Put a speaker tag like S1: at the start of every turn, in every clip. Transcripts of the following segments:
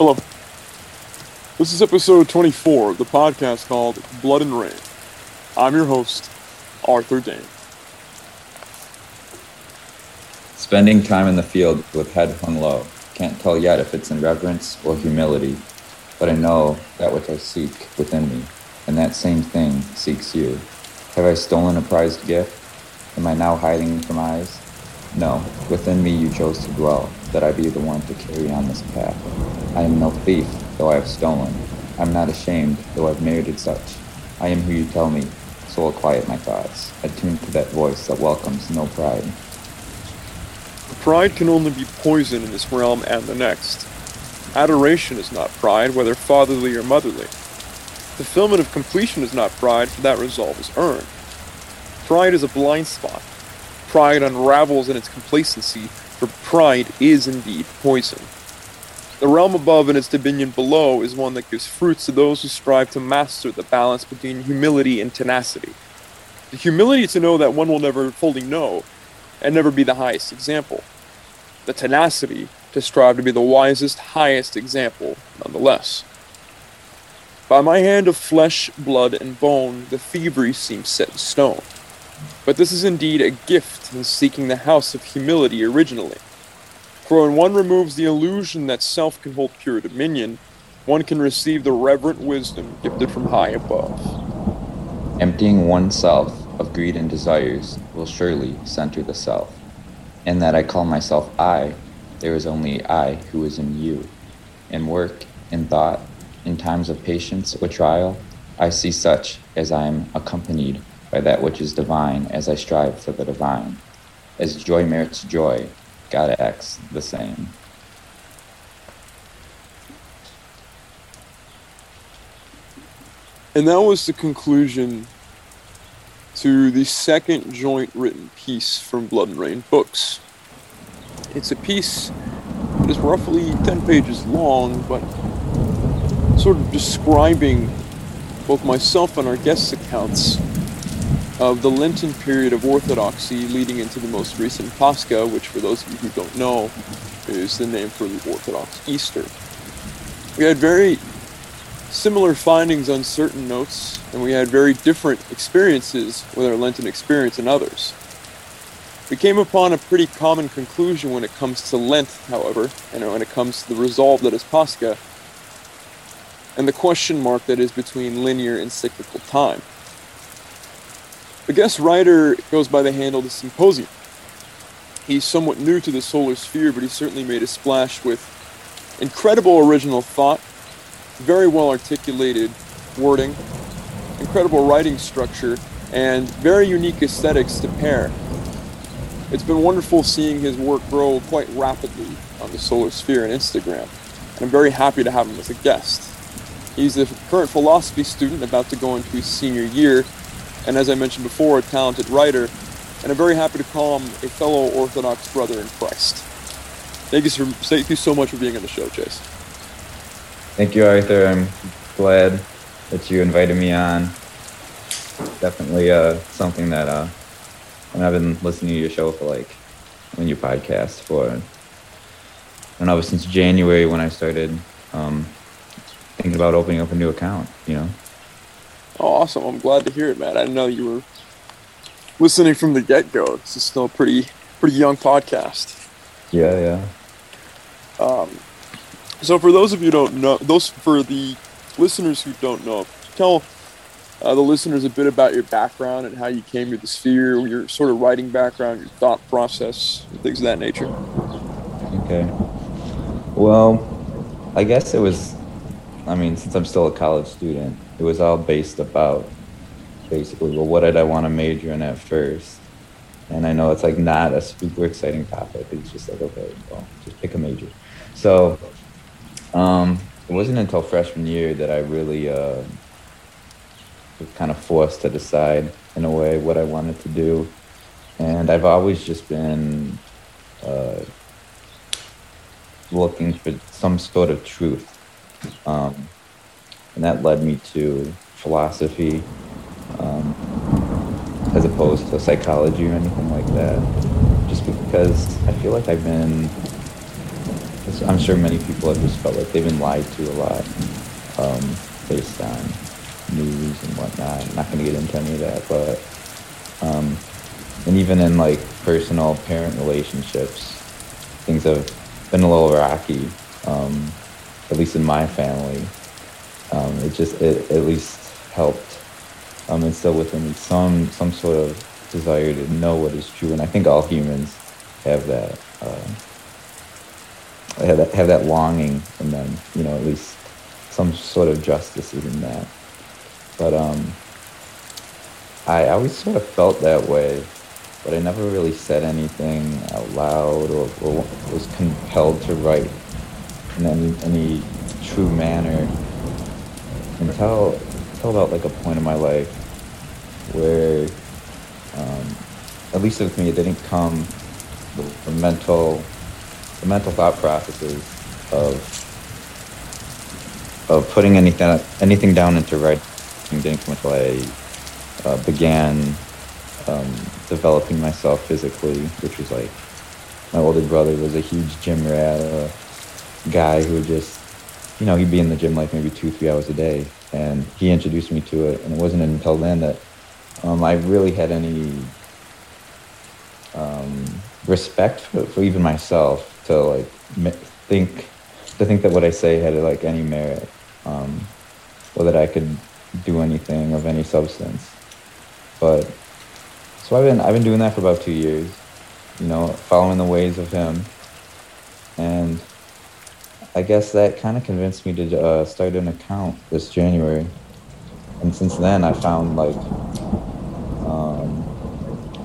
S1: Hello. This is episode 24 of the podcast called Blood and Rain. I'm your host, Arthur Dane.
S2: Spending time in the field with head hung low. Can't tell yet if it's in reverence or humility, but I know that which I seek within me, and that same thing seeks you. Have I stolen a prized gift? Am I now hiding from eyes? No, within me you chose to dwell, that I be the one to carry on this path. I am no thief, though I have stolen. I'm not ashamed, though I've merited such. I am who you tell me, so I'll quiet my thoughts, attuned to that voice that welcomes no pride.
S1: Pride can only be poison in this realm and the next. Adoration is not pride, whether fatherly or motherly. Fulfillment of completion is not pride, for that resolve is earned. Pride is a blind spot. Pride unravels in its complacency, for pride is indeed poison. The realm above and its dominion below is one that gives fruits to those who strive to master the balance between humility and tenacity. The humility to know that one will never fully know, and never be the highest example. The tenacity to strive to be the wisest, highest example, nonetheless. By my hand of flesh, blood, and bone, the thievery seems set in stone. But this is indeed a gift in seeking the house of humility originally. For when one removes the illusion that self can hold pure dominion, one can receive the reverent wisdom gifted from high above.
S2: Emptying oneself of greed and desires will surely center the self. In that I call myself I, there is only I who is in you. In work, in thought, in times of patience or trial, I see such as I am accompanied by that which is divine as I strive for the divine. As joy merits joy, God acts the same.
S1: And that was the conclusion to the second joint written piece from Blood and Rain Books. It's a piece that is roughly 10 pages long, but sort of describing both myself and our guests' accounts of the Lenten period of Orthodoxy leading into the most recent Pascha, which, for those of you who don't know, is the name for the Orthodox Easter. We had very similar findings on certain notes, and we had very different experiences with our Lenten experience and others. We came upon a pretty common conclusion when it comes to Lent, however, and when it comes to the resolve that is Pascha, and the question mark that is between linear and cyclical time. The guest writer goes by the handle The Symposium. He's somewhat new to the solar sphere, but he certainly made a splash with incredible original thought very well articulated wording, incredible writing structure, and very unique aesthetics to pair. It's been wonderful seeing his work grow quite rapidly on the Solar Sphere and Instagram, and I'm very happy to have him as a guest. He's a current philosophy student about to go into his senior year, and as I mentioned before, a talented writer, and I'm very happy to call him a fellow Orthodox brother in Christ. Thank you, for, thank you so much for being on the show, Chase.
S2: Thank you, Arthur. I'm glad that you invited me on. Definitely uh, something that uh, and I've been listening to your show for like, when your podcast for, I was since January when I started um, thinking about opening up a new account, you know.
S1: Oh, awesome. I'm glad to hear it, Matt. I didn't know you were listening from the get go. This is still a pretty, pretty young podcast.
S2: Yeah, yeah.
S1: Um, so for those of you don't know, those for the listeners who don't know, tell uh, the listeners a bit about your background and how you came to the sphere, your sort of writing background, your thought process, things of that nature.
S2: Okay. Well, I guess it was. I mean, since I'm still a college student, it was all based about basically, well, what did I want to major in at first? And I know it's like not a super exciting topic. It's just like, okay, well, just pick a major. So um, it wasn't until freshman year that I really uh, was kind of forced to decide in a way what I wanted to do. And I've always just been uh, looking for some sort of truth. Um, and that led me to philosophy um, as opposed to psychology or anything like that. Just because I feel like I've been I'm sure many people have just felt like they've been lied to a lot um, based on news and whatnot. I'm not going to get into any of that, but um, and even in like personal parent relationships, things have been a little rocky. Um, at least in my family, um, it just it at least helped um, instill within me some some sort of desire to know what is true, and I think all humans have that. Uh, have that have that longing in them, you know, at least some sort of justice is in that. But um, I always sort of felt that way, but I never really said anything out loud or, or was compelled to write in any, any true manner until, until about like a point in my life where, um, at least with me, it didn't come the mental the mental thought processes of of putting anything anything down into writing didn't come until I uh, began um, developing myself physically, which was like my older brother was a huge gym rat, a guy who just you know he'd be in the gym like maybe two three hours a day, and he introduced me to it, and it wasn't until then that um, I really had any um, respect for, for even myself to like think to think that what I say had like any merit, um, or that I could do anything of any substance. But so I've been I've been doing that for about two years, you know, following the ways of him, and I guess that kind of convinced me to uh, start an account this January, and since then I found like. Um,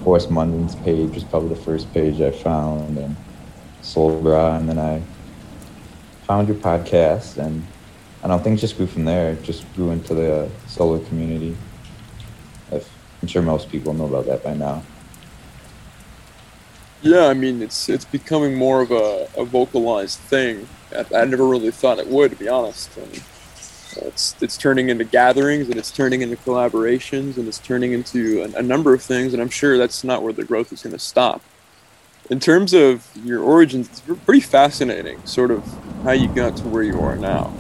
S2: Forrest Munden's page was probably the first page I found, and Soul Bra, and then I found your podcast, and I don't think just grew from there. It just grew into the solar community. I'm sure most people know about that by now.
S1: Yeah, I mean it's it's becoming more of a, a vocalized thing. I, I never really thought it would, to be honest. And it's it's turning into gatherings, and it's turning into collaborations, and it's turning into a, a number of things. And I'm sure that's not where the growth is going to stop in terms of your origins, it's pretty fascinating, sort of how you got to where you are now.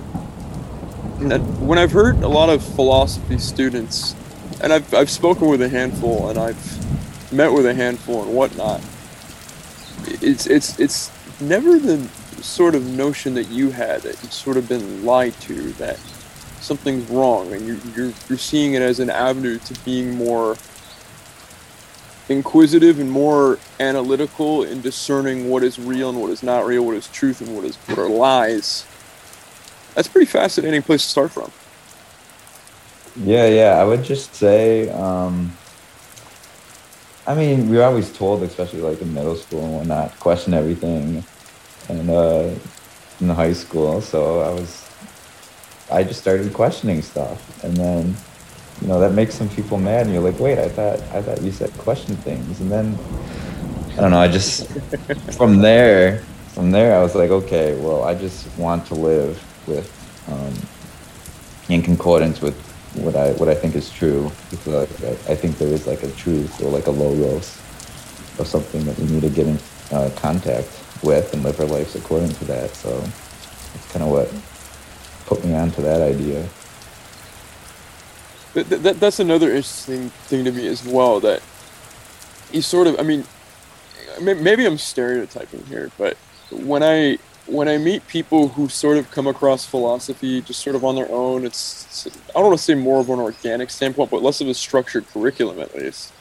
S1: And when I've heard a lot of philosophy students, and I've, I've spoken with a handful, and I've met with a handful and whatnot, it's it's it's never the sort of notion that you had that you've sort of been lied to that something's wrong, and you're you're, you're seeing it as an avenue to being more inquisitive and more analytical in discerning what is real and what is not real, what is truth and what is what are lies. That's a pretty fascinating place to start from.
S2: Yeah, yeah. I would just say, um, I mean, we were always told, especially like in middle school and whatnot, question everything, and uh, in high school. So I was, I just started questioning stuff, and then you know that makes some people mad and you're like wait i thought i thought you said question things and then i don't know i just from there from there i was like okay well i just want to live with um, in concordance with what i what i think is true because I, I think there is like a truth or like a logos or something that we need to get in uh, contact with and live our lives according to that so it's kind of what put me onto that idea
S1: that, that, that's another interesting thing to me as well. That you sort of, I mean, maybe I'm stereotyping here, but when I when I meet people who sort of come across philosophy just sort of on their own, it's, it's I don't want to say more of an organic standpoint, but less of a structured curriculum at least.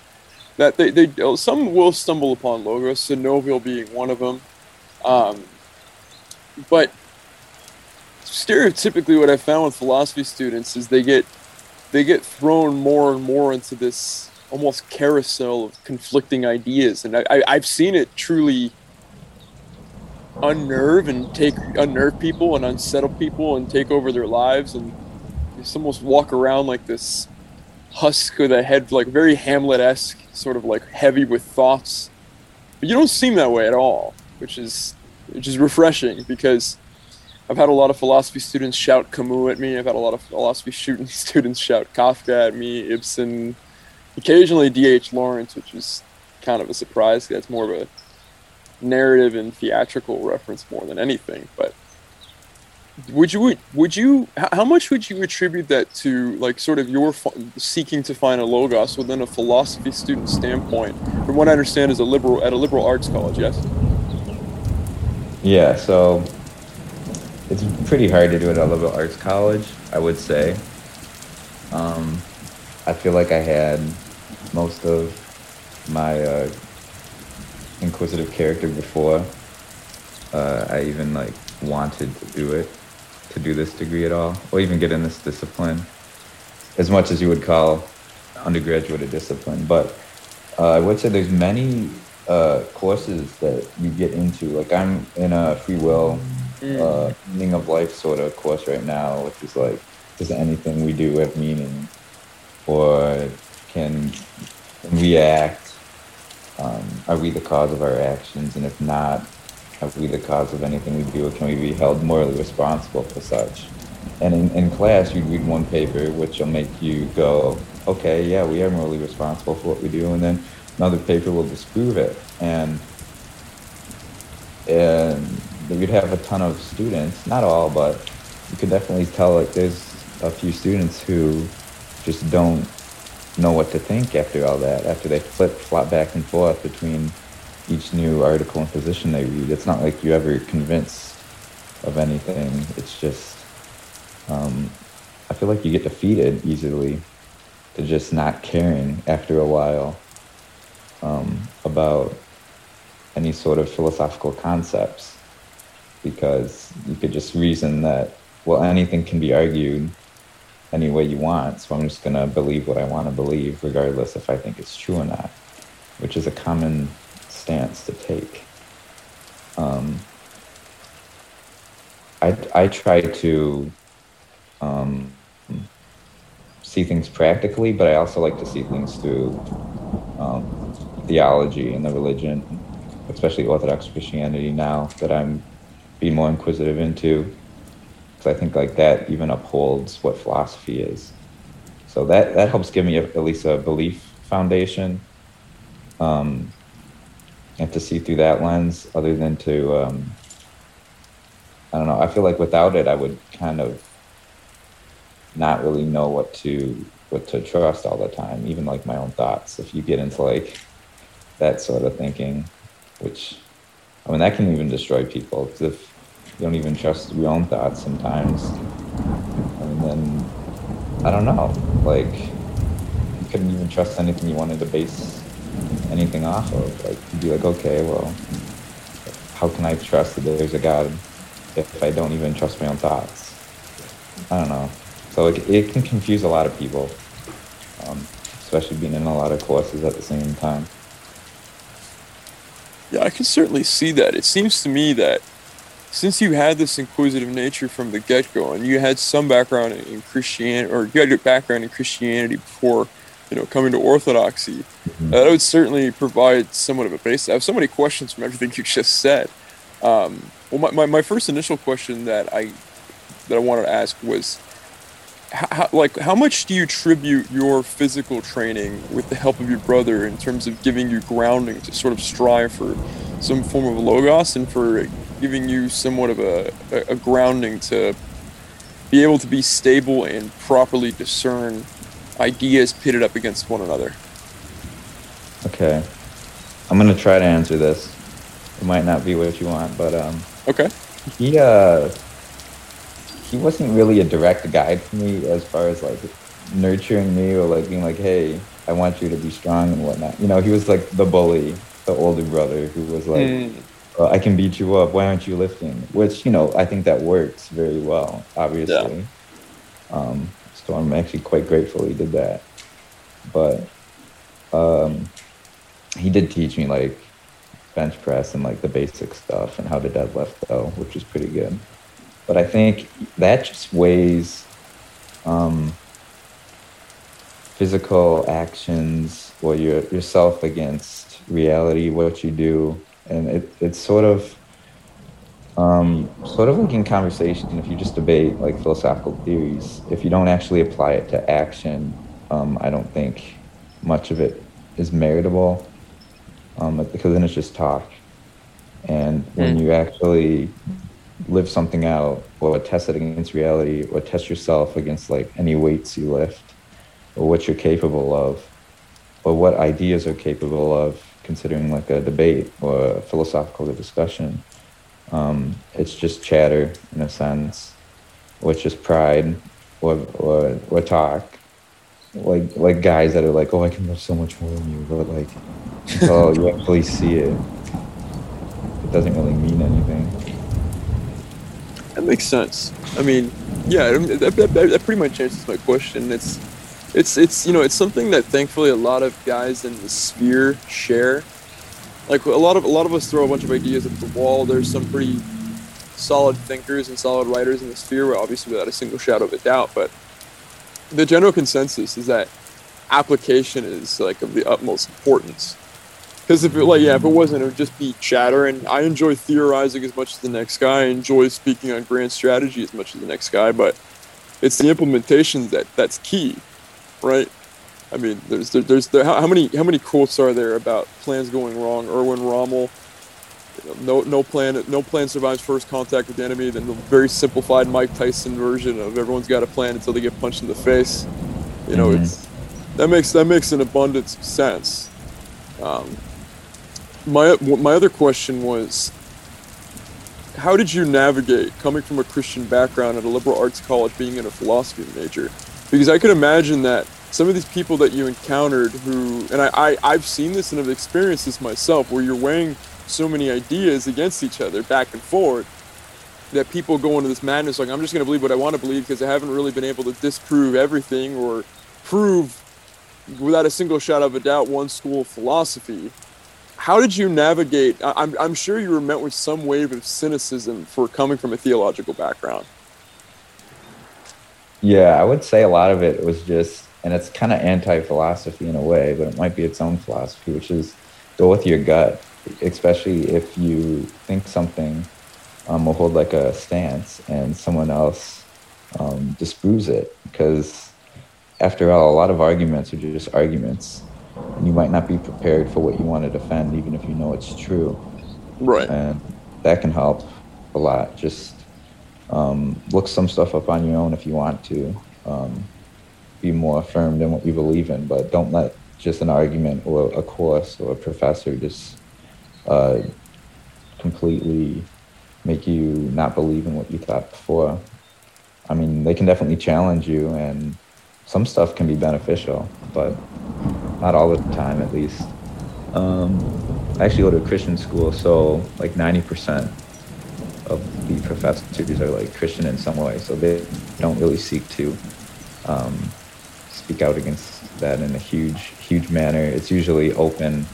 S1: That they, they some will stumble upon logos, Synovial being one of them, um, but stereotypically what I found with philosophy students is they get they get thrown more and more into this almost carousel of conflicting ideas, and I, I, have seen it truly unnerve and take unnerve people and unsettle people and take over their lives, and just almost walk around like this husk with a head like very Hamlet-esque, sort of like heavy with thoughts. But you don't seem that way at all, which is which is refreshing because I've had a lot of philosophy students shout Camus at me. I've had a lot of philosophy shooting students shout Kafka at me, Ibsen, occasionally D.H. Lawrence, which is kind of a surprise. That's more of a narrative and theatrical reference more than anything. But would you would you how much would you attribute that to like sort of your seeking to find a logos within a philosophy student standpoint? From what I understand, is a liberal at a liberal arts college, yes.
S2: Yeah, so it's pretty hard to do it at a liberal arts college, I would say. Um, I feel like I had most of my uh, inquisitive character before uh, I even like wanted to do it, to do this degree at all, or even get in this discipline, as much as you would call undergraduate a discipline. But uh, I would say there's many uh, courses that you get into. Like I'm in a free will, mm. uh, meaning of life sort of course right now, which is like, does anything we do have meaning, or can we act? Um, are we the cause of our actions? And if not, are we the cause of anything we do, or can we be held morally responsible for such? And in, in class, you'd read one paper, which will make you go, okay, yeah, we are morally responsible for what we do. And then another paper will disprove it. And, and you'd have a ton of students, not all, but you could definitely tell like there's a few students who just don't know what to think after all that, after they flip flop back and forth between each new article and position they read. It's not like you ever convinced of anything. It's just, um, I feel like you get defeated easily to just not caring after a while um, about any sort of philosophical concepts because you could just reason that, well, anything can be argued any way you want. So I'm just going to believe what I want to believe, regardless if I think it's true or not, which is a common stance to take. Um, I, I try to um, see things practically, but I also like to see things through um, theology and the religion, especially Orthodox Christianity now that I'm being more inquisitive into I think like that even upholds what philosophy is. So that that helps give me a, at least a belief foundation, um, and to see through that lens, other than to um, I don't know. I feel like without it, I would kind of not really know what to what to trust all the time, even like my own thoughts. If you get into like that sort of thinking, which I mean that can even destroy people. Because if you don't even trust your own thoughts sometimes. And then, I don't know, like, you couldn't even trust anything you wanted to base anything off of. Like, you'd be like, okay, well, how can I trust that there's a God if I don't even trust my own thoughts? I don't know. So like, it can confuse a lot of people, um, especially being in a lot of courses at the same time.
S1: Yeah, I can certainly see that. It seems to me that since you had this inquisitive nature from the get-go and you had some background in Christianity or you had your background in Christianity before you know coming to orthodoxy mm-hmm. that would certainly provide somewhat of a base. I have so many questions from everything you just said. Um, well, my, my, my, first initial question that I that I wanted to ask was how, like how much do you attribute your physical training with the help of your brother in terms of giving you grounding to sort of strive for some form of logos and for giving you somewhat of a, a, grounding to be able to be stable and properly discern ideas pitted up against one another.
S2: Okay. I'm going to try to answer this. It might not be what you want, but um
S1: Okay.
S2: He uh he wasn't really a direct guide for me as far as like nurturing me or like being like, "Hey, I want you to be strong and whatnot." You know, he was like the bully, the older brother who was like, mm uh, I can beat you up. Why aren't you lifting? Which you know, I think that works very well. Obviously, yeah. um, so I'm actually quite grateful he did that. But um, he did teach me like bench press and like the basic stuff and how to deadlift though, which is pretty good. But I think that just weighs um, physical actions or your yourself against reality, what you do and it, it's sort of um, sort of like in conversation if you just debate like philosophical theories if you don't actually apply it to action um, i don't think much of it is meritable um, because then it's just talk And when
S1: Mm.
S2: you actually live something out or test it against reality or test yourself against like any weights you lift or what you're capable of or what ideas are capable of considering like a debate or a philosophical discussion um, it's just chatter in a sense it's just pride or, or, or talk like like guys that are like oh i can lift so much more than you but like until you actually see it it doesn't really mean anything
S1: That makes sense. I mean, yeah, I that, that, that pretty much answers my question. It's, it's, it's, you know, it's something that thankfully a lot of guys in the sphere share. Like a lot of a lot of us throw a bunch of ideas at the wall. There's some pretty solid thinkers and solid writers in the sphere, obviously without a single shadow of a doubt. But the general consensus is that application is like of the utmost importance. Because if it like yeah, if it wasn't, it would just be chatter. And I enjoy theorizing as much as the next guy. I enjoy speaking on grand strategy as much as the next guy. But it's the implementation that that's key, right? I mean, there's there, there's there, how, how many how many quotes are there about plans going wrong? Erwin Rommel. you know, No, no plan. No plan survives first contact with the enemy. Then the very simplified Mike Tyson version of everyone's got a plan until they get punched in the face. You know,
S2: Mhm.
S1: it's that makes that makes an abundance of sense. Um, my my other question was, how did you navigate coming from a Christian background at a liberal arts college, being in a philosophy major? Because I could imagine that some of these people that you encountered, who and I, I I've seen this and have experienced this myself, where you're weighing so many ideas against each other back and forth that people go into this madness like I'm just going to believe what I want to believe because I haven't really been able to disprove everything or prove without a single shadow of a doubt one school of philosophy. How did you navigate? I'm, I'm sure you were met with some wave of cynicism for coming from a theological background.
S2: Yeah, I would say a lot of it was just, and it's kind of anti-philosophy in a way, but it might be its own philosophy, which is go with your gut, especially if you think something um, will hold like a stance and someone else um, disproves it. Because after all, a lot of arguments are just arguments. And you might not be prepared for what you want to defend, even if you know it's true
S1: Right.
S2: and that can help a lot. Just um, look some stuff up on your own if you want to. Um, be more affirmed in what you believe in, but don't let just an argument or a course or a professor just uh, completely make you not believe in what you thought before. I mean, they can definitely challenge you, and some stuff can be beneficial, but not all the time, at least. Um, I actually go to a Christian school, so like 90% of the professors are like Christian in some way, so they don't really seek to um, speak out against that in a huge, huge manner. It's usually open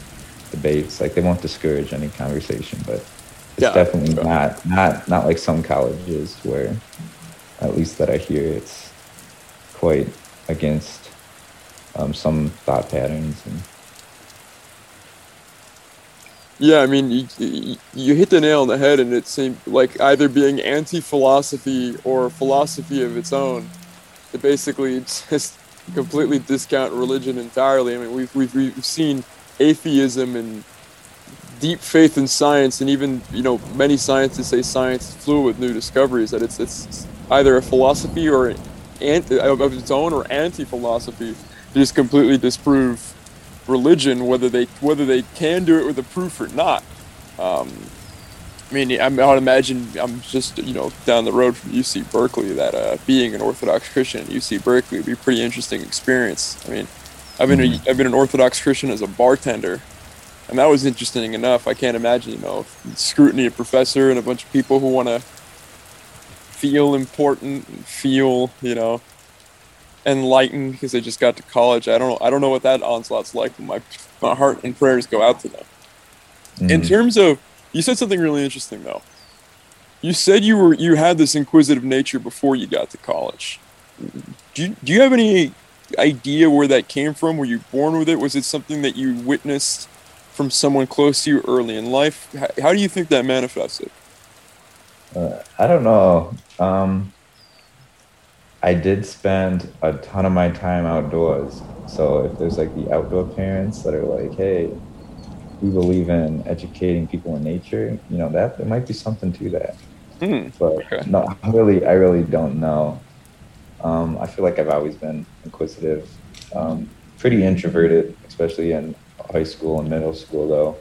S2: debates, like they won't discourage any conversation, but it's
S1: Yeah,
S2: definitely not, not, not like some colleges where, at least that I hear, it's quite against um, some thought patterns and
S1: Yeah, I mean, you, you, you hit the nail on the head, and it seemed like either being anti-philosophy or philosophy of its own, It basically just completely discount religion entirely. I mean, we've we've, we've seen atheism and deep faith in science, and even you know many scientists say science is fluid with new discoveries. That it's it's either a philosophy or an, of of its own or anti-philosophy to just completely disprove religion, whether they whether they can do it with a proof or not. Um, I mean, I'm, would imagine I'm just you know down the road from UC Berkeley that uh, being an Orthodox Christian at UC Berkeley would be a pretty interesting experience. I mean, I've been a, I've been an Orthodox Christian as a bartender, and that was interesting enough. I can't imagine you know scrutiny of professor and a bunch of people who want to feel important and feel you know enlightened because they just got to college. I don't know. I don't know what that onslaught's like. But my my heart and prayers go out to them. In
S2: Mhm.
S1: terms of, you said something really interesting though. You said you were you had this inquisitive nature before you got to college. Do you, do you have any idea where that came from? Were you born with it? Was it something that you witnessed from someone close to you early in life? How, how do you think that manifested?
S2: Uh, I don't know. Um, I did spend a ton of my time outdoors. So if there's like the outdoor parents that are like, hey, we believe in educating people in nature, you know, that there might be something to that.
S1: Hmm.
S2: But
S1: Okay.
S2: no, I really, I really don't know. Um, I feel like I've always been inquisitive, um, pretty introverted, especially in high school and middle school, though.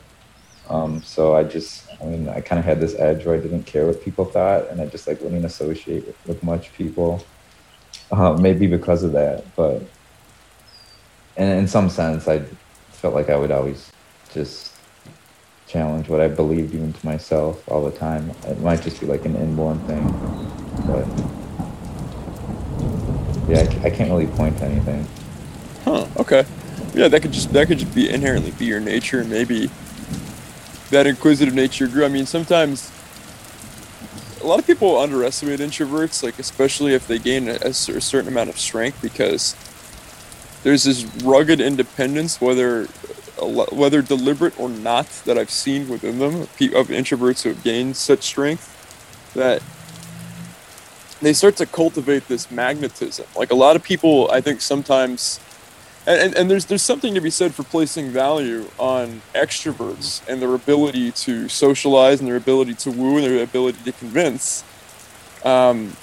S2: Um, so I just, I mean, I kind of had this edge where I didn't care what people thought, and I just like wouldn't associate with, with much people. Uh, maybe because of that, but in, in some sense, I felt like I would always just challenge what I believed even to myself all the time. It might just be like an inborn thing, but yeah, I, I can't really point to anything.
S1: Huh. Okay. Yeah, that could just that could just be inherently be your nature. Maybe that inquisitive nature grew. I mean, sometimes a lot of people underestimate introverts, like especially if they gain a, a certain amount of strength, because there's this rugged independence, whether whether deliberate or not, that I've seen within them of introverts who have gained such strength that they start to cultivate this magnetism. Like a lot of people, I think sometimes, and, and, and there's there's something to be said for placing value on extroverts and their ability to socialize and their ability to woo and their ability to convince. Um,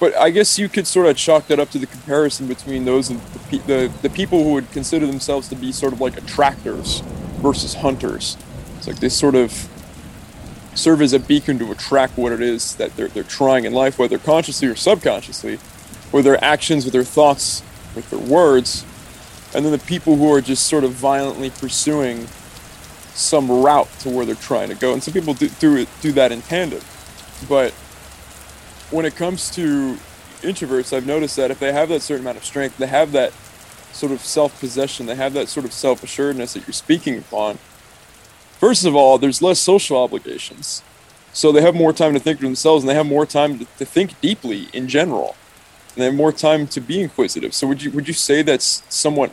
S1: but I guess you could sort of chalk that up to the comparison between those and the, the the people who would consider themselves to be sort of like attractors versus hunters. It's like they sort of serve as a beacon to attract what it is that they're, they're trying in life, whether consciously or subconsciously, with their actions, with their thoughts, with their words, and then the people who are just sort of violently pursuing some route to where they're trying to go. And some people do, do it do that in tandem. But when it comes to introverts, I've noticed that if they have that certain amount of strength, they have that sort of self-possession, they have that sort of self-assuredness that you're speaking upon. First of all, there's less social obligations. So they have more time to think for themselves and they have more time to, to think deeply in general. And they have more time to be inquisitive. So would you would you say that's somewhat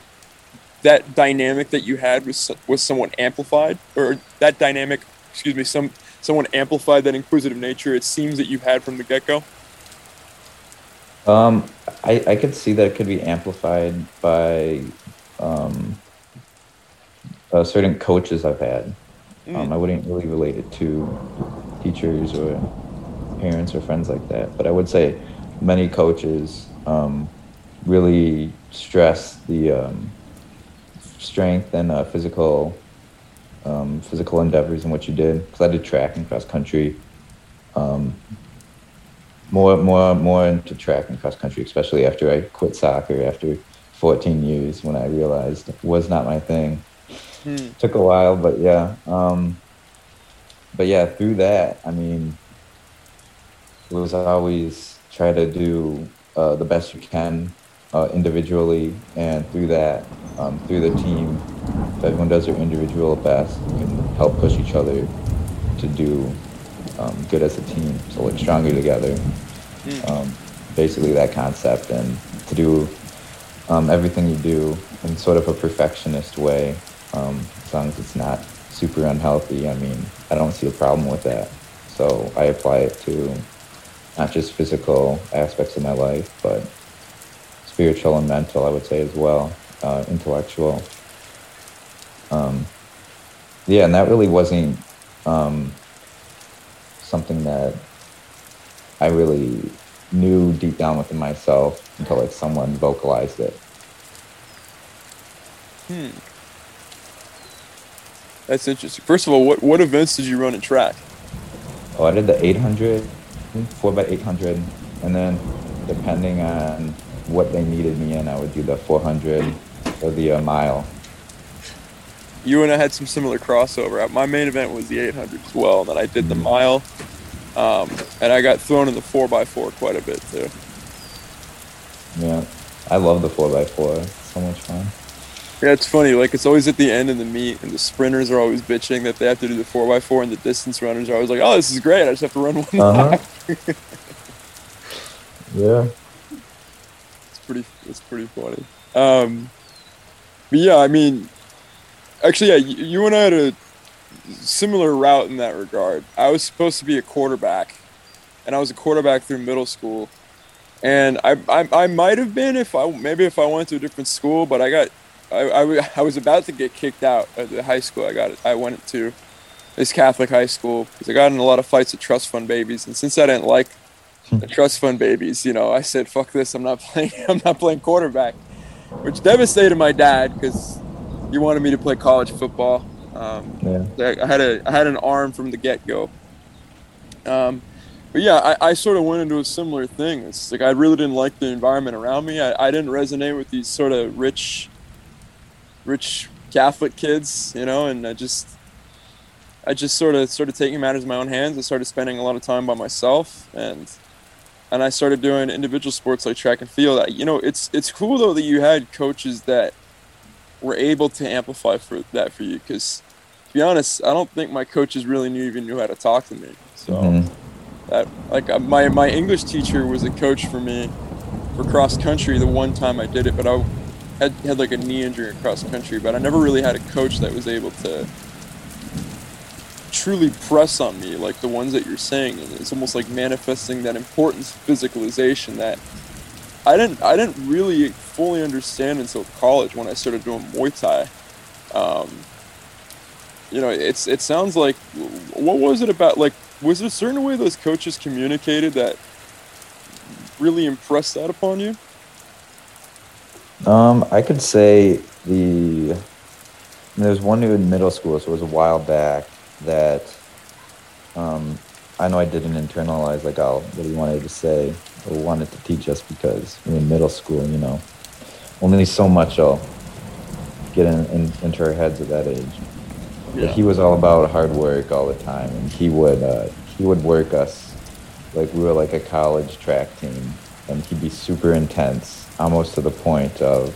S1: that dynamic that you had was was somewhat amplified or that dynamic, excuse me, some someone amplified that inquisitive nature it seems that you had from the get-go?
S2: Um, I, I could see that it could be amplified by um, uh, certain coaches I've had. Um,
S1: Mm.
S2: I wouldn't really relate it to teachers or parents or friends like that, but I would say many coaches um, really stress the um, strength and uh, physical um, physical endeavors and what you did. Because I did track and cross country. Um, more, more, more into track and cross country, especially after I quit soccer after 14 years when I realized it was not my thing
S1: Hmm.
S2: took a while, but yeah. Um, but yeah, through that, I mean, it was always try to do uh, the best you can uh, individually, and through that, um, through the team, if everyone does their individual best, can help push each other to do um, good as a team. So like stronger together.
S1: Hmm.
S2: Um, basically that concept, and to do um, everything you do in sort of a perfectionist way, um, as long as it's not super unhealthy. I mean, I don't see a problem with that. So I apply it to not just physical aspects of my life, but spiritual and mental, I would say as well, uh, intellectual. Um, yeah, and that really wasn't um, something that I really knew deep down within myself until like someone vocalized it.
S1: Hmm. That's interesting. First of all, what, what events did you run in track?
S2: Oh, I did the 800, 4 by 800, and then depending on what they needed me in, I would do the 400 or the uh, mile.
S1: You and I had some similar crossover. My main event was the 800 as well, and then I did the
S2: Mhm.
S1: mile, um, and I got thrown in the 4x4 quite a bit too.
S2: Yeah, I love the 4x4. It's so much fun.
S1: Yeah, it's funny. Like it's always at the end of the meet, and the sprinters are always bitching that they have to do the 4x4, and the distance runners are always like, "Oh, this is great! I just have to run one
S2: Uh-huh. Yeah.
S1: Pretty. It's pretty funny. Um, but yeah, I mean, actually, yeah, you, you and I had a similar route in that regard. I was supposed to be a quarterback, and I was a quarterback through middle school, and I I, I might have been if I maybe if I went to a different school, but I got I, I, I was about to get kicked out of the high school I got I went to this Catholic high school because I got in a lot of fights with trust fund babies, and since I didn't like the trust fund babies, you know, I said, "Fuck this! I'm not playing. I'm not playing quarterback," which devastated my dad because he wanted me to play college football. Um, yeah. I had a I had an arm from the get go. Um, but yeah, I, I sort of went into a similar thing. It's like I really didn't like the environment around me. I, I didn't resonate with these sort of rich, rich Catholic kids, you know, and I just I just sort of started taking matters in my own hands. I started spending a lot of time by myself, and and I started doing individual sports like track and field. You know, it's it's cool though that you had coaches that were able to amplify for that for you. Because to be honest, I don't think my coaches really knew even knew how to talk to me. So mm-hmm. that like uh, my my English teacher was a coach for me for cross country the one time I did it, but I had had like a knee injury in cross country, but I never really had a coach that was able to truly press on me like the ones that you're saying and it's almost like manifesting that importance physicalization that I didn't I didn't really fully understand until college when I started doing Muay Thai. Um, you know, it's it sounds like what was it about like was there a certain way those coaches communicated that really impressed that upon you?
S2: Um, I could say the there's one new in middle school, so it was a while back that um, I know I didn't internalize like oh what he wanted to say or wanted to teach us because we're in middle school, you know, only so much I'll get in, in, into our heads at that age. Yeah. But he was all about hard work all the time, and he would uh, he would work us like we were like a college track team, and he'd be super intense, almost to the point of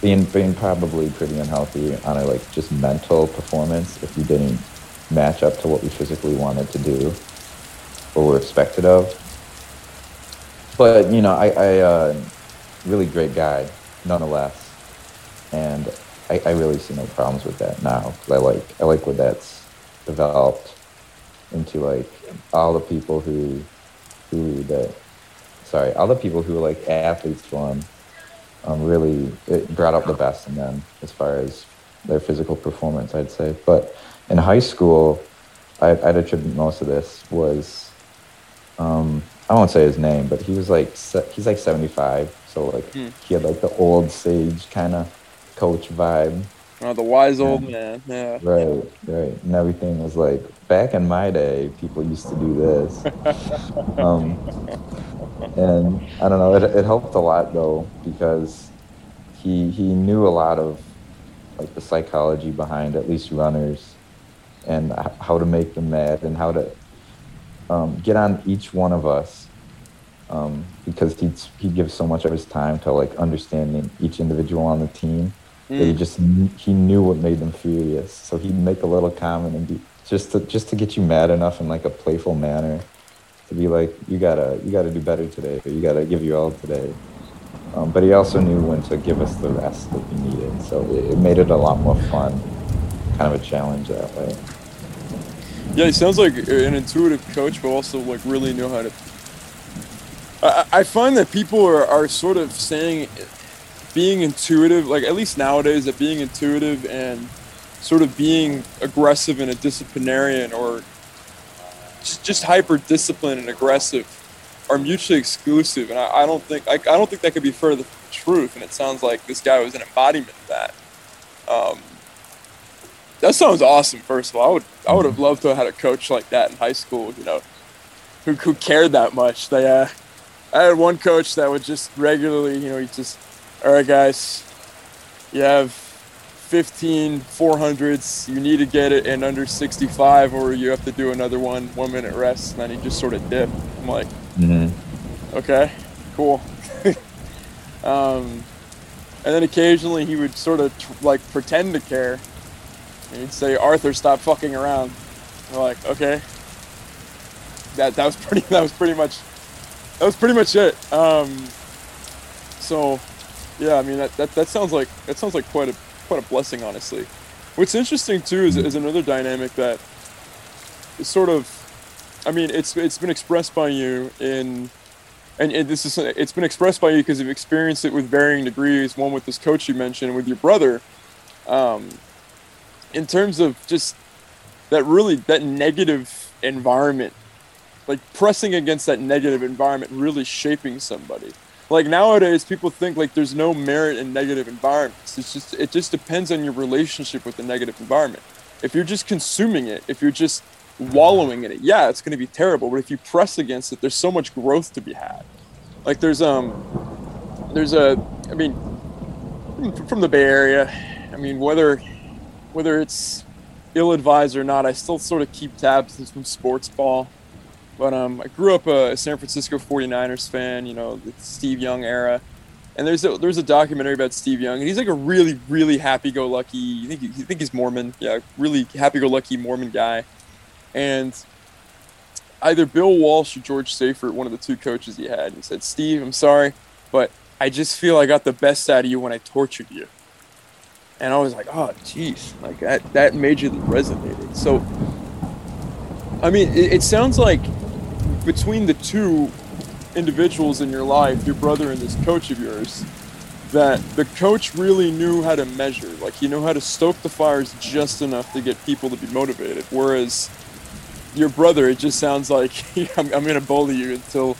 S2: being being probably pretty unhealthy on a like just mental performance if you didn't match up to what we physically wanted to do or were expected of. But you know, I, I uh, really great guy nonetheless, and I, I really see no problems with that now. I like I like what that's developed into like all the people who who that sorry all the people who are like athletes for him um, really it brought out the best in them as far as their physical performance I'd say but in high school, I, I'd attribute most of this was, um, I won't say his name, but he was like he's like seventy five, so like mm. he had like the old sage kind of coach vibe.
S1: Oh, the wise old man. Yeah.
S2: Right, right, and everything was like back in my day, people used to do this. um, and I don't know, it, it helped a lot though because he he knew a lot of like the psychology behind at least runners and how to make them mad and how to um, get on each one of us um, because he he gives so much of his time to like understanding each individual on the team mm. that he mm. just he knew what made them furious so he'd make a little comment and be just to just to get you mad enough in like a playful manner to be like you gotta you gotta do better today or you gotta give your all today um, but he also knew when to give us the rest that we needed so it, it made it a lot more fun kind of a challenge that way
S1: yeah, he sounds like an intuitive coach, but also like really know how to. I, I find that people are, are sort of saying being intuitive, like at least nowadays, that being intuitive and sort of being aggressive and a disciplinarian or just, just hyper disciplined and aggressive are mutually exclusive. And I, I don't think I, I don't think that could be further from the truth. And it sounds like this guy was an embodiment of that. Um, that sounds awesome. First of all, I would I would have loved to have had a coach like that in high school. You know, who who cared that much. They uh, I had one coach that would just regularly, you know, he just, all right, guys, you have 15 400s. You need to get it in under 65, or you have to do another one, one minute rest. And then he just sort of dip. I'm like, mm-hmm. okay, cool. um, and then occasionally he would sort of like pretend to care he'd say, Arthur, stop fucking around. We're like, okay. That that was pretty that was pretty much that was pretty much it. Um, so yeah, I mean that, that, that sounds like that sounds like quite a quite a blessing, honestly. What's interesting too is, is another dynamic that is sort of I mean it's it's been expressed by you in and it, this is it's been expressed by you because you've experienced it with varying degrees. One with this coach you mentioned, with your brother. Um, in terms of just that really that negative environment, like pressing against that negative environment, really shaping somebody. Like nowadays, people think like there's no merit in negative environments. It's just it just depends on your relationship with the negative environment. If you're just consuming it, if you're just wallowing in it, yeah, it's going to be terrible. But if you press against it, there's so much growth to be had. Like there's um, there's a, I mean, from the Bay Area, I mean whether whether it's ill advised or not, I still sort of keep tabs on some sports ball. But um, I grew up a San Francisco 49ers fan, you know, the Steve Young era. And there's a, there's a documentary about Steve Young, and he's like a really, really happy-go-lucky. You think you think he's Mormon? Yeah, really happy-go-lucky Mormon guy. And either Bill Walsh or George Seifert, one of the two coaches he had, he said, "Steve, I'm sorry, but I just feel I got the best out of you when I tortured you." And I was like, "Oh, jeez, like that that majorly resonated." So, I mean, it, it sounds like between the two individuals in your life, your brother and this coach of yours, that the coach really knew how to measure. Like he knew how to stoke the fires just enough to get people to be motivated. Whereas your brother, it just sounds like I'm, I'm gonna bully you until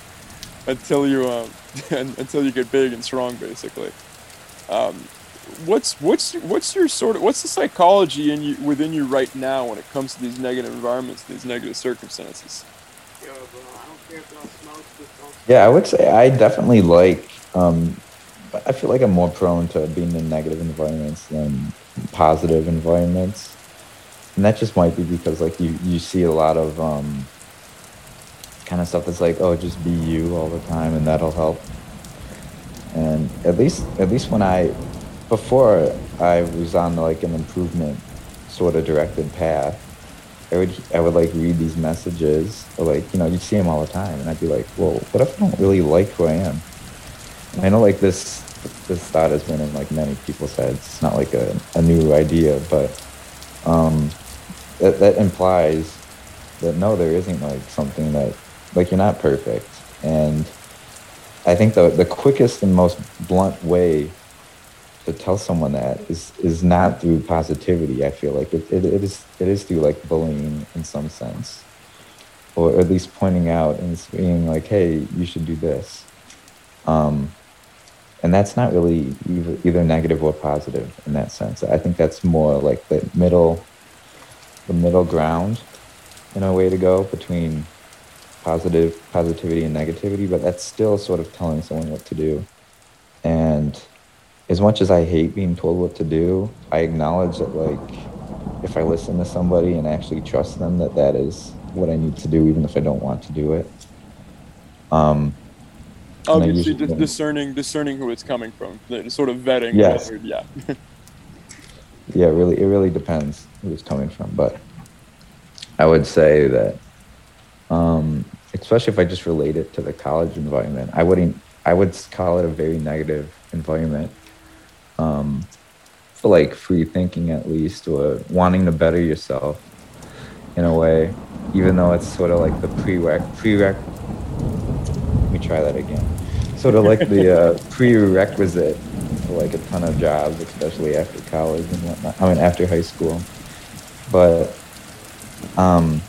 S1: until you um, until you get big and strong, basically. Um, what's what's what's your sort of what's the psychology in you within you right now when it comes to these negative environments, these negative circumstances?
S2: Yeah, I would say I definitely like. Um, I feel like I'm more prone to being in negative environments than positive environments, and that just might be because like you you see a lot of um, kind of stuff that's like, oh, just be you all the time, and that'll help. And at least at least when I before I was on like an improvement sort of directed path, I would I would like read these messages or like you know you'd see them all the time and I'd be like well what if I don't really like who I am? And I know like this this thought has been in like many people's heads. It's not like a, a new idea but um, that that implies that no there isn't like something that like you're not perfect. And I think the the quickest and most blunt way to tell someone that is is not through positivity. I feel like it, it, it is it is through like bullying in some sense, or at least pointing out and being like, "Hey, you should do this," um, and that's not really either, either negative or positive in that sense. I think that's more like the middle, the middle ground, in a way to go between positive positivity and negativity, but that's still sort of telling someone what to do, and as much as I hate being told what to do, I acknowledge that like if I listen to somebody and actually trust them, that that is what I need to do, even if I don't want to do it. Um,
S1: Obviously, d- discerning discerning who it's coming from, sort of vetting.
S2: Yes.
S1: Whether, yeah.
S2: yeah, really, it really depends who it's coming from, but I would say that, um, especially if I just relate it to the college environment, I wouldn't. I would call it a very negative environment um, for like free thinking at least, or wanting to better yourself in a way, even though it's sort of like the prereq prereq. Let me try that again. Sort of like the uh, prerequisite for like a ton of jobs, especially after college and whatnot. I mean, after high school, but um,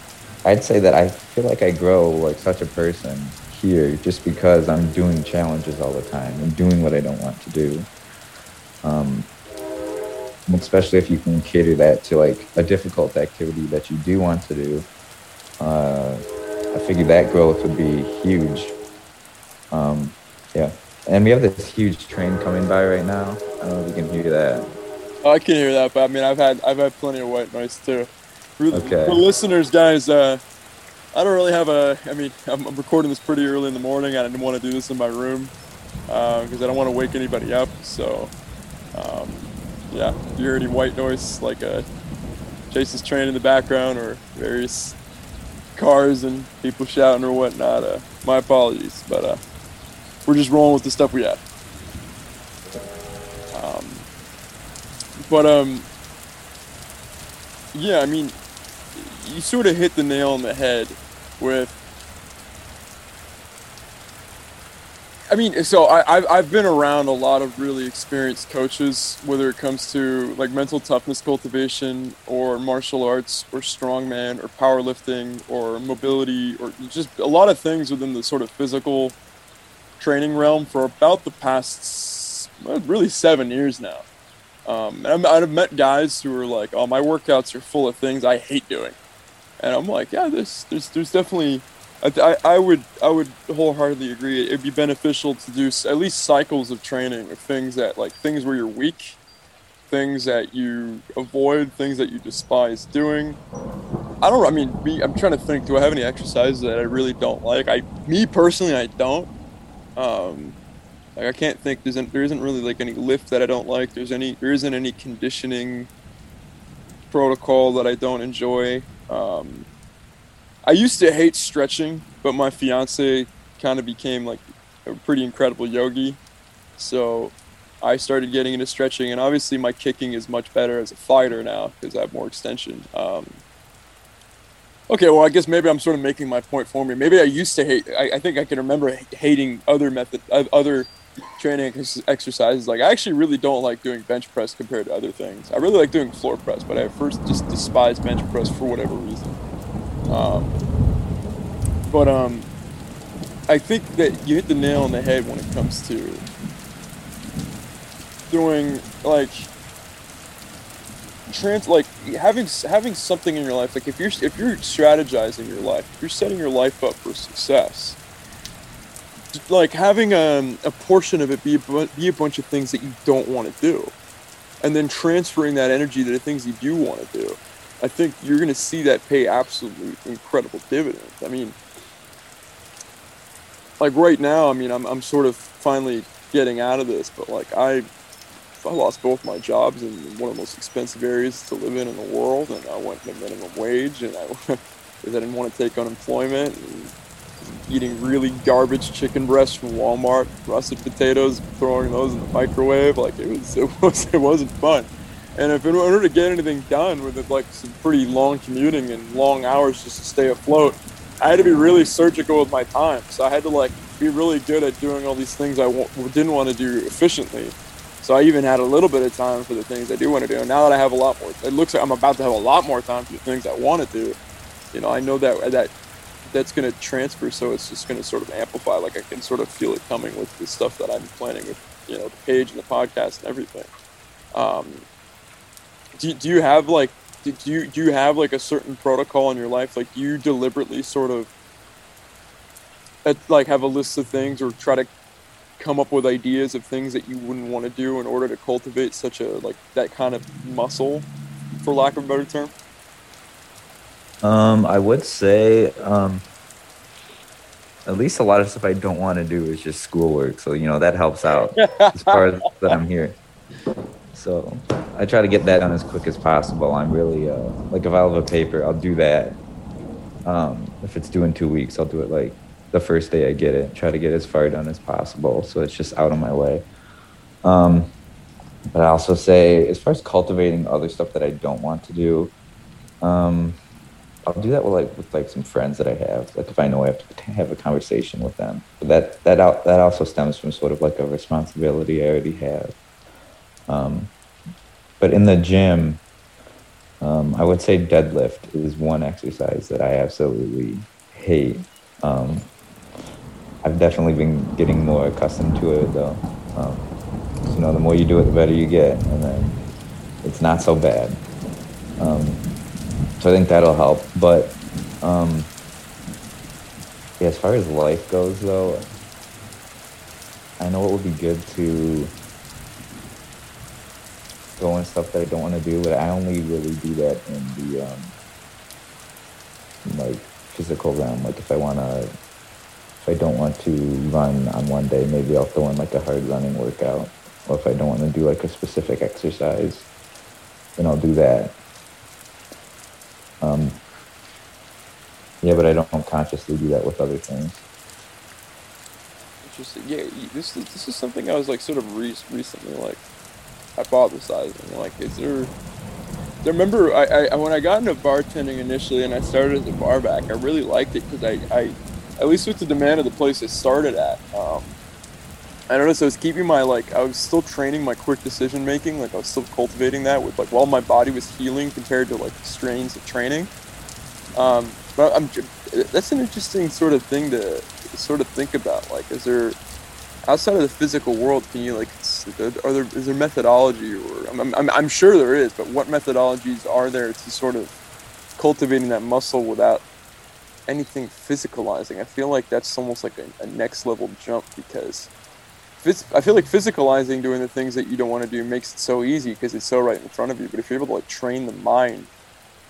S2: I'd say that I feel like I grow like such a person here just because I'm doing challenges all the time and doing what I don't want to do. Um, especially if you can cater that to like a difficult activity that you do want to do. Uh, I figure that growth would be huge. Um, yeah, and we have this huge train coming by right now. I don't know if you can hear that.
S1: Oh, I can hear that, but I mean, I've had I've had plenty of white noise too. For,
S2: okay.
S1: for listeners, guys, uh, I don't really have a. I mean, I'm, I'm, recording this pretty early in the morning. I didn't want to do this in my room because uh, I don't want to wake anybody up. So um, yeah, if you hear any white noise like a Jason's train in the background or various cars and people shouting or whatnot, uh, my apologies. But uh, we're just rolling with the stuff we have. Um, but um, yeah, I mean, you sort of hit the nail on the head with I mean, so I, I've, I've been around a lot of really experienced coaches, whether it comes to like mental toughness cultivation or martial arts or strongman or powerlifting or mobility or just a lot of things within the sort of physical training realm for about the past really seven years now. Um, and I've met guys who are like, "Oh, my workouts are full of things I hate doing," and I'm like, "Yeah, there's there's there's definitely." I, I, would I would wholeheartedly agree. It'd be beneficial to do at least cycles of training of things that like things where you're weak, things that you avoid, things that you despise doing. I don't. I mean, me, I'm trying to think. Do I have any exercises that I really don't like? I, me personally, I don't. Um, like I can't think. There's there isn't really like any lift that I don't like. There's any there isn't any conditioning protocol that I don't enjoy. Um, I used to hate stretching, but my fiance kind of became like a pretty incredible yogi. So I started getting into stretching, and obviously my kicking is much better as a fighter now because I have more extension. Um, okay, well I guess maybe I'm sort of making my point for me. Maybe I used to hate. I, I think I can remember hating other method, other training exercises. Like I actually really don't like doing bench press compared to other things. I really like doing floor press, but I first just despise bench press for whatever reason. Um, but um, I think that you hit the nail on the head when it comes to doing like trans like having having something in your life like if you're if you're strategizing your life if you're setting your life up for success like having a, um, a portion of it be a, be a bunch of things that you don't want to do and then transferring that energy to the things you do want to do I think you're going to see that pay absolute incredible dividends. I mean, like right now, I mean, I'm, I'm sort of finally getting out of this, but like I, I lost both my jobs in one of the most expensive areas to live in in the world, and I went to minimum wage, and I, I didn't want to take unemployment, and eating really garbage chicken breasts from Walmart, russet potatoes, throwing those in the microwave, like it was, it was, it wasn't fun. And if in order to get anything done with it, like some pretty long commuting and long hours just to stay afloat, I had to be really surgical with my time. So I had to like be really good at doing all these things I w- didn't want to do efficiently. So I even had a little bit of time for the things I do want to do. And now that I have a lot more, it looks like I'm about to have a lot more time for the things I want to do. You know, I know that that that's going to transfer, so it's just going to sort of amplify. Like I can sort of feel it coming with the stuff that I'm planning with, you know, the page and the podcast and everything. Um, do, do you have like do you do you have like a certain protocol in your life? Like do you deliberately sort of like have a list of things or try to come up with ideas of things that you wouldn't want to do in order to cultivate such a like that kind of muscle for lack of a better term?
S2: Um i would say um at least a lot of stuff i don't want to do is just schoolwork so you know that helps out as far as that i'm here so I try to get that done as quick as possible. I'm really uh, like if I have a paper, I'll do that. Um, if it's due in two weeks, I'll do it like the first day I get it. Try to get as far done as possible, so it's just out of my way. Um, but I also say, as far as cultivating other stuff that I don't want to do, um, I'll do that with like with like some friends that I have. Like if I know I have to have a conversation with them, but that that that also stems from sort of like a responsibility I already have. Um, but in the gym, um, I would say deadlift is one exercise that I absolutely hate. Um, I've definitely been getting more accustomed to it though. Um, you know, the more you do it, the better you get, and then it's not so bad. Um, so I think that'll help. But um, yeah, as far as life goes, though, I know it would be good to going stuff that I don't want to do, but I only really do that in the um, like physical realm. Like if I want to, if I don't want to run on one day, maybe I'll throw in like a hard running workout. Or if I don't want to do like a specific exercise, then I'll do that. Um, yeah, but I don't consciously do that with other things.
S1: Interesting. Yeah, this this is something I was like sort of re- recently like hypothesizing. Like, is there? I remember I, I when I got into bartending initially, and I started as a barback. I really liked it because I, I, at least with the demand of the place I started at, um, I noticed I was keeping my like I was still training my quick decision making, like I was still cultivating that with like while my body was healing compared to like strains of training. Um, but I'm that's an interesting sort of thing to sort of think about. Like, is there outside of the physical world? Can you like uh, are there is there methodology or I'm, I'm, I'm sure there is, but what methodologies are there to sort of cultivating that muscle without anything physicalizing? I feel like that's almost like a, a next level jump because I feel like physicalizing doing the things that you don't want to do makes it so easy because it's so right in front of you. But if you're able to like train the mind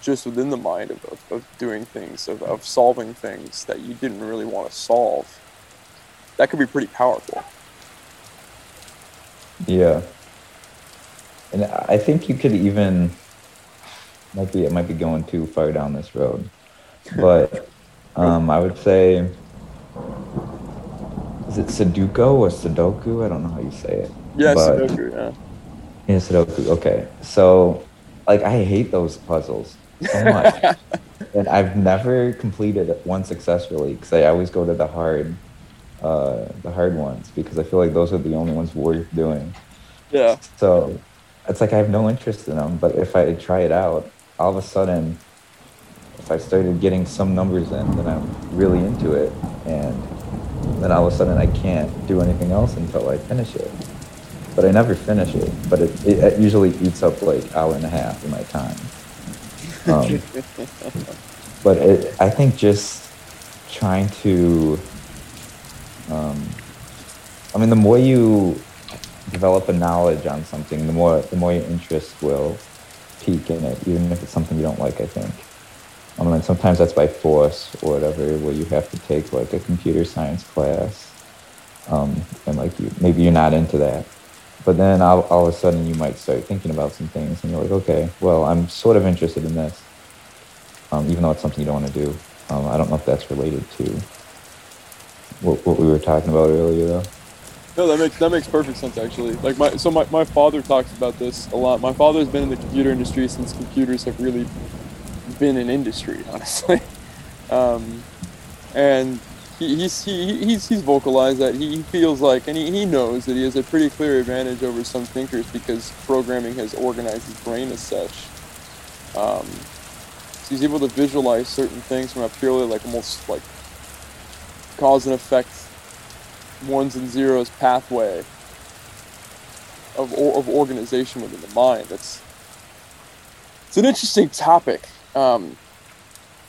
S1: just within the mind of, of, of doing things, of, of solving things that you didn't really want to solve, that could be pretty powerful.
S2: Yeah. And I think you could even might be it might be going too far down this road. But um, I would say is it Sudoku or Sudoku? I don't know how you say it.
S1: Yeah, but, Sudoku. Yeah.
S2: Yeah, Sudoku. Okay, so like I hate those puzzles so much, and I've never completed one successfully because I always go to the hard, uh, the hard ones because I feel like those are the only ones worth doing.
S1: Yeah.
S2: So it's like I have no interest in them, but if I try it out, all of a sudden, if I started getting some numbers in, then I'm really into it, and then all of a sudden I can't do anything else until I finish it. But I never finish it. But it, it, it usually eats up like hour and a half of my time. Um, but it, I think just trying to, um, I mean, the more you develop a knowledge on something, the more the more your interest will peak in it, even if it's something you don't like. I think. I mean, sometimes that's by force or whatever, where you have to take like a computer science class, um, and like you maybe you're not into that, but then all, all of a sudden you might start thinking about some things, and you're like, okay, well, I'm sort of interested in this, um, even though it's something you don't want to do. Um, I don't know if that's related to what, what we were talking about earlier, though.
S1: No, that makes that makes perfect sense actually. Like my so my, my father talks about this a lot. My father's been in the computer industry since computers have really been an industry, honestly. Um, and he, he's, he, he's, he's vocalized that he feels like, and he, he knows that he has a pretty clear advantage over some thinkers because programming has organized his brain as such. Um, so he's able to visualize certain things from a purely like almost like cause and effect, ones and zeros pathway of, of organization within the mind. That's it's an interesting topic. Um,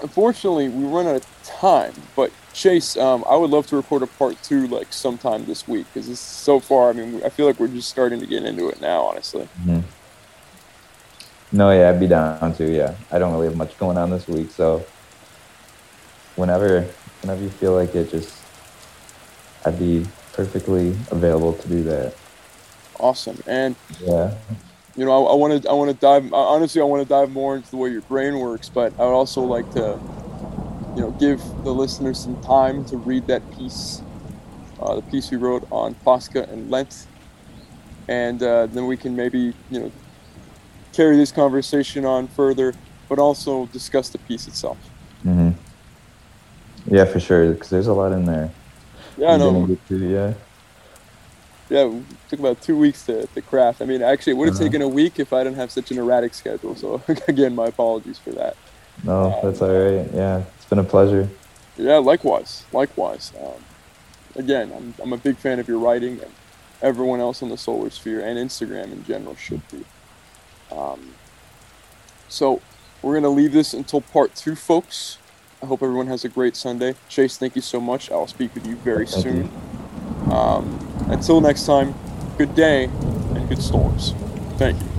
S1: unfortunately, we run out of time. But Chase, um, I would love to record a part two like sometime this week because it's so far. I mean, I feel like we're just starting to get into it now. Honestly.
S2: Mm-hmm. No, yeah, I'd be down to. Yeah, I don't really have much going on this week, so whenever, whenever you feel like it, just I'd be perfectly available to do that.
S1: Awesome, and
S2: yeah,
S1: you know, I want to I want to dive honestly I want to dive more into the way your brain works, but I would also like to you know give the listeners some time to read that piece, uh, the piece we wrote on Pascha and Lent, and uh, then we can maybe you know carry this conversation on further, but also discuss the piece itself.
S2: Mm-hmm. Yeah, for sure, because there's a lot in there.
S1: Yeah, I know.
S2: To, yeah
S1: yeah, it took about two weeks to, to craft. I mean, actually, it would have uh-huh. taken a week if I didn't have such an erratic schedule. So, again, my apologies for that.
S2: No, um, that's all right. Yeah, it's been a pleasure.
S1: Yeah, likewise. Likewise. Um, again, I'm, I'm a big fan of your writing, and everyone else on the solar sphere and Instagram in general should be. Um, so, we're going to leave this until part two, folks. I hope everyone has a great Sunday. Chase, thank you so much. I'll speak with you very thank soon. You. Um, until next time, good day and good storms. Thank you.